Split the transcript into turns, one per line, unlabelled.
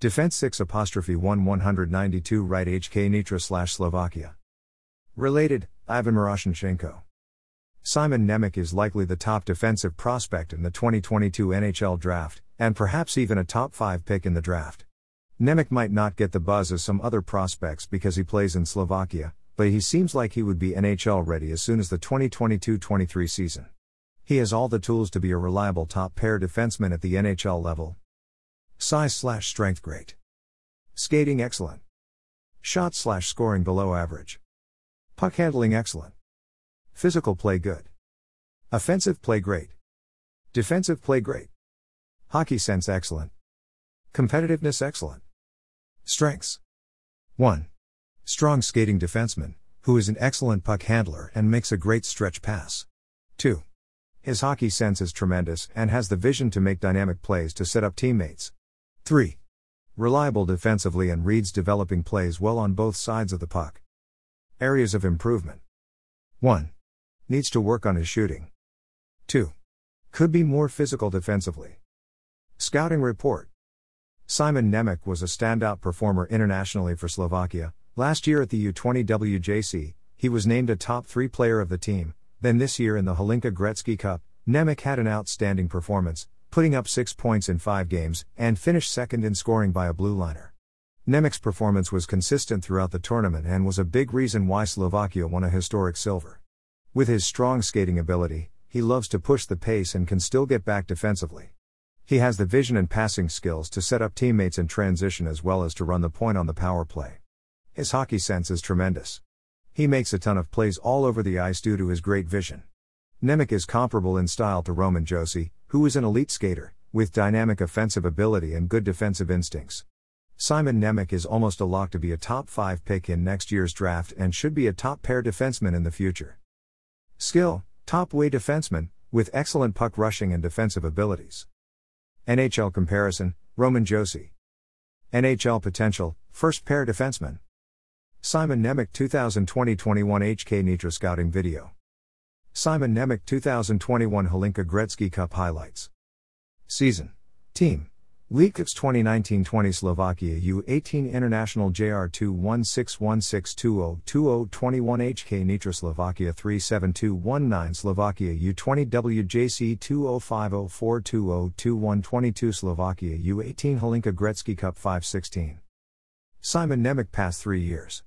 Defense 6 apostrophe 1 192 right HK Nitra slash Slovakia. Related, Ivan Miroshnichenko. Simon Nemec is likely the top defensive prospect in the 2022 NHL draft, and perhaps even a top 5 pick in the draft. Nemec might not get the buzz as some other prospects because he plays in Slovakia, but he seems like he would be NHL ready as soon as the 2022 23 season. He has all the tools to be a reliable top pair defenseman at the NHL level. Size slash strength great. Skating excellent. Shot slash scoring below average. Puck handling excellent. Physical play good. Offensive play great. Defensive play great. Hockey sense excellent. Competitiveness excellent. Strengths 1. Strong skating defenseman, who is an excellent puck handler and makes a great stretch pass. 2. His hockey sense is tremendous and has the vision to make dynamic plays to set up teammates. 3. Reliable defensively and reads developing plays well on both sides of the puck. Areas of improvement 1. Needs to work on his shooting. 2. Could be more physical defensively. Scouting report Simon Nemec was a standout performer internationally for Slovakia. Last year at the U20 WJC, he was named a top three player of the team. Then this year in the Hlinka Gretzky Cup, Nemec had an outstanding performance, putting up six points in five games, and finished second in scoring by a blue liner. Nemec's performance was consistent throughout the tournament and was a big reason why Slovakia won a historic silver. With his strong skating ability, he loves to push the pace and can still get back defensively. He has the vision and passing skills to set up teammates in transition as well as to run the point on the power play. His hockey sense is tremendous. He makes a ton of plays all over the ice due to his great vision. Nemec is comparable in style to Roman Josi, who is an elite skater, with dynamic offensive ability and good defensive instincts. Simon Nemec is almost a lock to be a top 5 pick in next year's draft and should be a top pair defenseman in the future. Skill, top way defenseman, with excellent puck rushing and defensive abilities. NHL comparison, Roman Josi. NHL potential, first pair defenseman. Simon Nemec 2020-21 HK Nitra scouting video. Simon Nemec 2021 Hlinka Gretzky Cup highlights. Season. Team. Leagues 2019-20 Slovakia U18 International JR2 161620 21 HK Nitra Slovakia 37219 Slovakia U20 WJC 20504202 Slovakia U18 Hlinka Gretzky Cup 516 Simon Nemec past 3 years